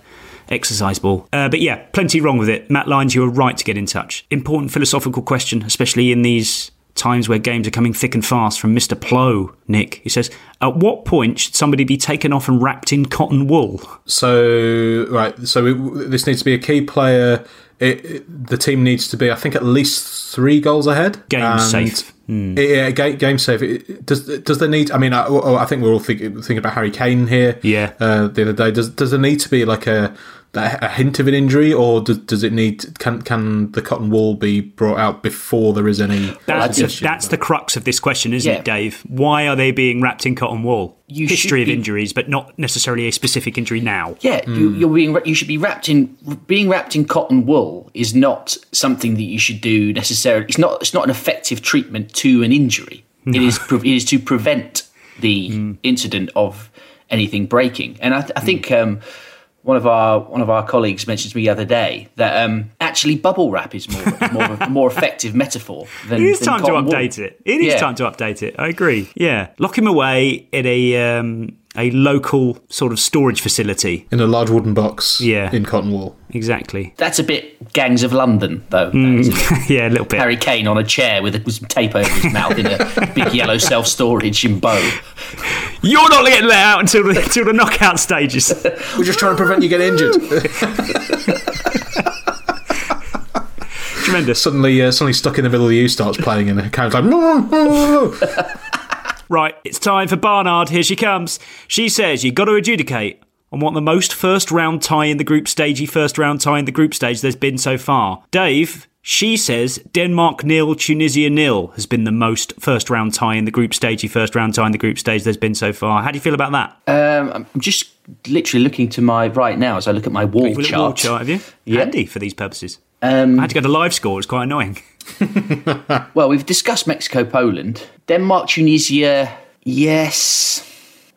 exercise ball. Uh, but yeah, plenty wrong with it. Matt Lines, you were right to get in touch. Important philosophical question, especially in these times where games are coming thick and fast. From Mister Plow, Nick, he says, "At what point should somebody be taken off and wrapped in cotton wool?" So right, so it, this needs to be a key player. It, it- the team needs to be, I think, at least three goals ahead. Game And- safe. Hmm. Yeah, game, game safe. Does does there need? I mean, I, I think we're all thinking, thinking about Harry Kane here. Yeah. Uh, the other day, does does there need to be like a a hint of an injury, or does, does it need? Can can the cotton wool be brought out before there is any? That's, suggestion? that's the crux of this question, isn't Yeah. it, Dave? Why are they being wrapped in cotton wool? You History should of be- injuries, but not necessarily a specific injury now. Yeah, you, you're being you should be wrapped in being wrapped in cotton wool is not something that you should do necessarily. It's not it's not an effective treatment to an injury. It is it is to prevent the incident of anything breaking. And I, th- I think um, one of our one of our colleagues mentioned to me the other day that um, actually bubble wrap is more more a [laughs] more effective metaphor than It is than time to cotton wool. update it. It is Yeah. time to update it. I agree. Yeah, lock him away in a um, a local sort of storage facility. in a large wooden box. Yeah. in cotton wool. Exactly. That's a bit Gangs of London, though. Mm. [laughs] yeah, a little bit. Harry Kane on a chair with, a, with some tape over his mouth in a big yellow self storage in Bow. You're not getting let out until the, until the knockout stages. [laughs] We're just trying to prevent you getting injured. Tremendous. Suddenly, uh, suddenly stuck in the middle of you starts playing, and the car's like. [laughs] Right, it's time for Barnard. Here she comes. She says you've got to adjudicate on what the most first round tie in the group stagey first round tie in the group stage there's been so far. Dave, she says Denmark nil, Tunisia nil has been the most first round tie in the group stagey first round tie in the group stage there's been so far. How do you feel about that? Um, I'm just literally looking to my right now as I look at my wall You've looked at chart. wall chart, have you? Yeah. Handy for these purposes. Um, I had to go to live score. It was quite annoying. [laughs] well, we've discussed Mexico, Poland, Denmark, Tunisia. Yes.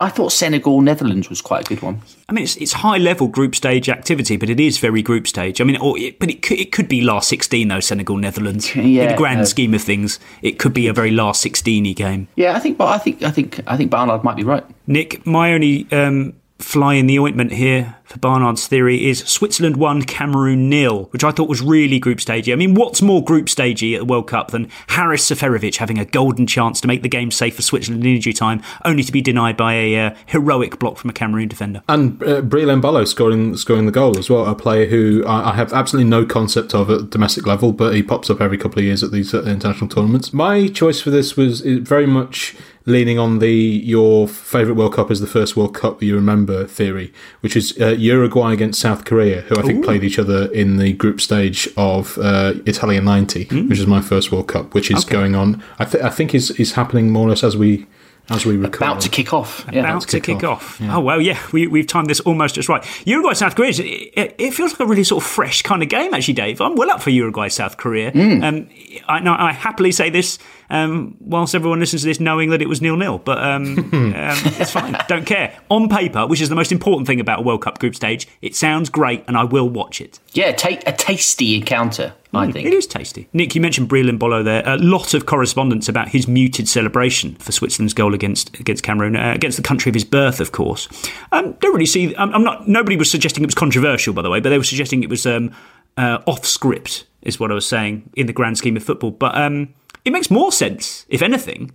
I thought Senegal, Netherlands was quite a good one. I mean, it's, it's high level group stage activity, but it is very group stage. I mean, or it, but it could, it could be last 16, though, Senegal, Netherlands. [laughs] In the grand uh, scheme of things, it could be a very last 16 y game. Yeah, I think, but I think, I think, I think Barnard might be right. Nick, my only um, fly in the ointment here for Barnard's theory is Switzerland 1, Cameroon nil, which I thought was really group stagey. I mean, what's more group stagey at the World Cup than Haris Seferovic having a golden chance to make the game safe for Switzerland in injury time, only to be denied by a uh, heroic block from a Cameroon defender? And uh, Embolo scoring scoring the goal as well. A player who I, I have absolutely no concept of at domestic level, but he pops up every couple of years at these uh, international tournaments. My choice for this was very much leaning on the your favourite World Cup is the first World Cup that you remember theory, which is uh, Uruguay against South Korea, who I think Ooh. played each other in the group stage of uh, Italia '90, which is my first World Cup, which is Okay. going on. I, th- I think is is happening more or less as we as we record. About to kick off. Yeah. About to kick, off. Oh, well, yeah, we, we've timed this almost just right. Uruguay, South Korea, it, it, it feels like a really sort of fresh kind of game, actually, Dave. I'm well up for Uruguay, South Korea. Um, I, no, I happily say this um, whilst everyone listens to this knowing that it was nil nil. But um, [laughs] um, it's fine. Don't care. On paper, which is the most important thing about a World Cup group stage, it sounds great, and I will watch it. Yeah, take a tasty encounter. I Mm, think It is tasty. Nick, you mentioned Breel Embolo there. A lot of correspondence about his muted celebration for Switzerland's goal against against Cameroon, uh, against the country of his birth, of course. Um, don't really see. I'm, I'm not. Nobody was suggesting it was controversial, by the way, but they were suggesting it was um, uh, off script, is what I was saying in the grand scheme of football. But um, it makes more sense, if anything.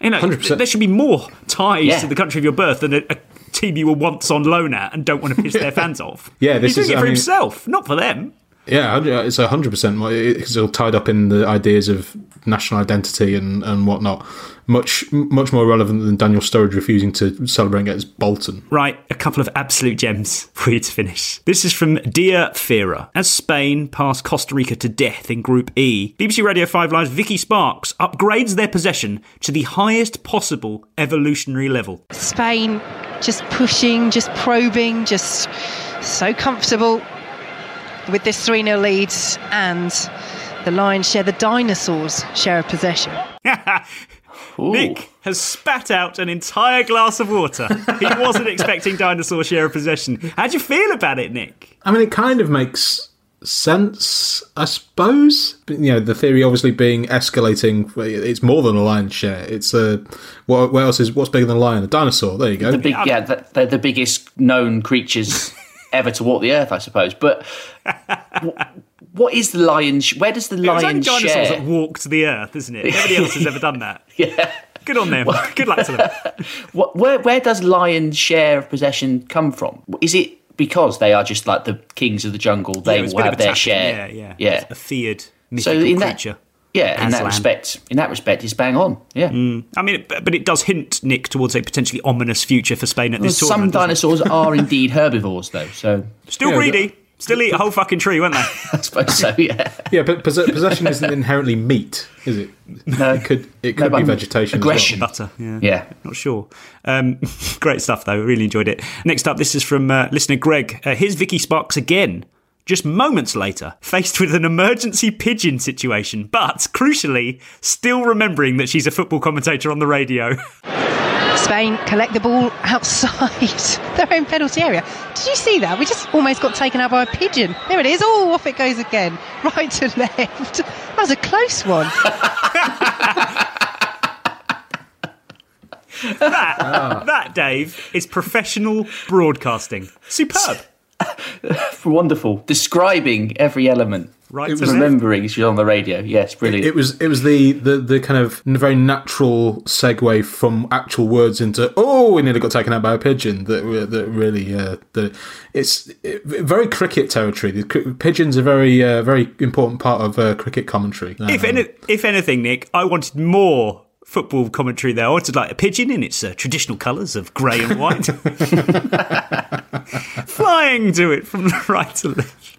You know, 100%. there should be more ties Yeah. to the country of your birth than a, a team you were once on loan at and don't want to piss their [laughs] fans off. Yeah, this He's doing is- it I for mean- himself, not for them. Yeah, it's a hundred percent. It's all tied up in the ideas of national identity and, and whatnot. Much much more relevant than Daniel Sturridge refusing to celebrate against Bolton. Right, a couple of absolute gems [laughs] for you to finish. This is from Dear Fira. As Spain pass Costa Rica to death in Group E, BBC Radio 5 Live's Vicky Sparks upgrades their possession to the highest possible evolutionary level. Spain just pushing, just probing, just so comfortable with this 3 0 lead. And the Lions share the dinosaurs share a possession. [laughs] Nick has spat out an entire glass of water. he wasn't expecting dinosaur share of possession. How do you feel about it, Nick? I mean, it kind of makes sense, I suppose. But, you know, the theory obviously being escalating. It's more than a lion's share. It's a what, what else is what's bigger than a lion? A dinosaur. There you go. the big, yeah, the, they're the biggest known creatures ever to walk the earth, I suppose. But wh- what is the lion? sh- Where does the It was only lion dinosaurs share? that walked the earth, isn't it? Nobody else has ever done that. [laughs] yeah. Good on them. Good luck to them. [laughs] What, where where does lion's share of possession come from? Is it because they are just like the kings of the jungle? They Yeah, will have their tack- share. Yeah, yeah. yeah. A feared So mythical in that, creature. yeah, in that Aslan. respect, in that respect, it's bang on. Yeah. Mm. I mean, but it does hint, Nick, towards a potentially ominous future for Spain at Well, this some tournament. doesn't dinosaurs are indeed herbivores, though. So [laughs] Still greedy. Still eat a whole fucking tree, weren't they? [laughs] I suppose so. Yeah. [laughs] Yeah, but poss- possession isn't inherently meat, is it? No. It could it could but be vegetation. as well. aggression. Butter. Yeah. Yeah. Not sure. Um, great stuff, though. Really enjoyed it. Next up, this is from uh, listener Greg. Uh, here's Vicky Sparks again. Just moments later, [laughs] faced with an emergency pigeon situation, but crucially, still remembering that she's a football commentator on the radio. [laughs] Spain collect the ball outside [laughs] their own penalty area. Did you see that? We just almost got taken out by a pigeon. There it is. Oh, off it goes again. Right to left. That was a close one. that, ah. that, Dave, is professional broadcasting. Superb. [laughs] Wonderful. Describing every element. Right. It was- Remembering she's on the radio. Yes, brilliant. It was it was the, the, the kind of very natural segue from actual words into oh we nearly got taken out by a pigeon that that really uh, that it's it, very cricket territory. The pigeons are very uh, very important part of uh, cricket commentary. If, Um, any, if anything, Nick, I wanted more football commentary there. I wanted like a pigeon in its uh, traditional colours of grey and white, [laughs] [laughs] flying to it from the right to left.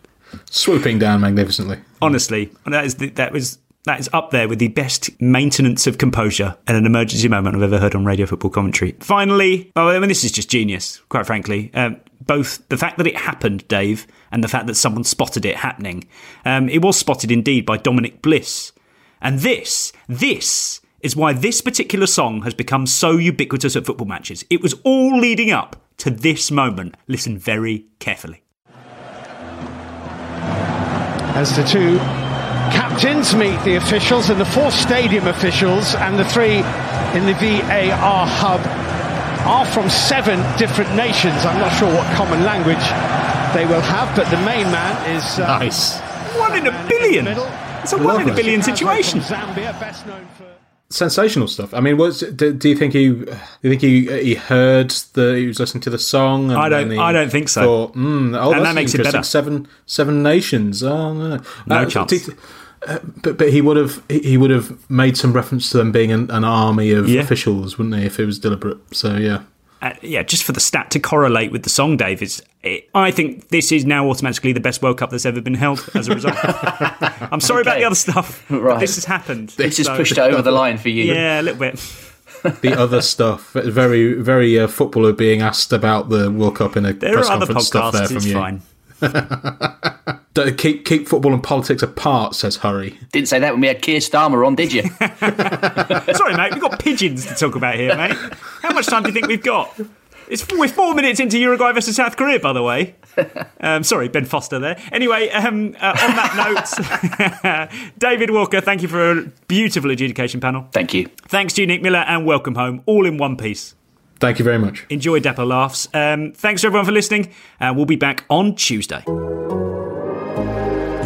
swooping down magnificently. Honestly, that is the, that was that is up there with the best maintenance of composure and an emergency moment I've ever heard on radio football commentary. Finally, oh, I mean, this is just genius, quite frankly. Um, both the fact that it happened, Dave, and the fact that someone spotted it happening. Um, it was spotted indeed by Dominic Bliss, and this, this is why this particular song has become so ubiquitous at football matches. It was all leading up to this moment. Listen very carefully. as the two captains meet the officials and the four stadium officials and the three in the VAR hub are from seven different nations. I'm not sure what common language they will have, but the main man is uh, nice. One in a billion. It's a one in a billion situation. Zambia, best known for. Sensational stuff. I mean, was do, do you think he? Do you think he he heard the he was listening to the song? And I don't- I don't think so. Thought, mm, oh, And that makes it better. Seven seven nations. Oh no, No Uh, chance. do uh, but but he would have he he would have made some reference to them being an, an army of Yeah. officials, wouldn't he? If it was deliberate. So yeah. Uh, yeah, just for the stat to correlate with the song, Dave, is it, I think this is now automatically the best World Cup that's ever been held as a result. [laughs] I'm sorry about the other stuff. [laughs] but Right. This has happened. This has So- pushed it over the line for you. Yeah, a little bit. the other stuff, very very uh, footballer being asked about the World Cup in a There press are other conference stuff there from It's you. fine. [laughs] Don't keep keep football and politics apart, says Hurrey. Didn't say that when we had Keir Starmer on, did you? [laughs] Sorry, mate, we've got pigeons to talk about here, mate. How much time do you think we've got? It's, we're four minutes into Uruguay versus South Korea, by the way. Um, sorry, Ben Foster there. Anyway, um, uh, on that note, [laughs] David Walker, thank you for a beautiful adjudication panel. Thank you. Thanks to you, Nick Miller, and welcome home, all in one piece. Thank you very much. Enjoy Dapper Laughs. Um, thanks to everyone for listening, and we'll be back on Tuesday.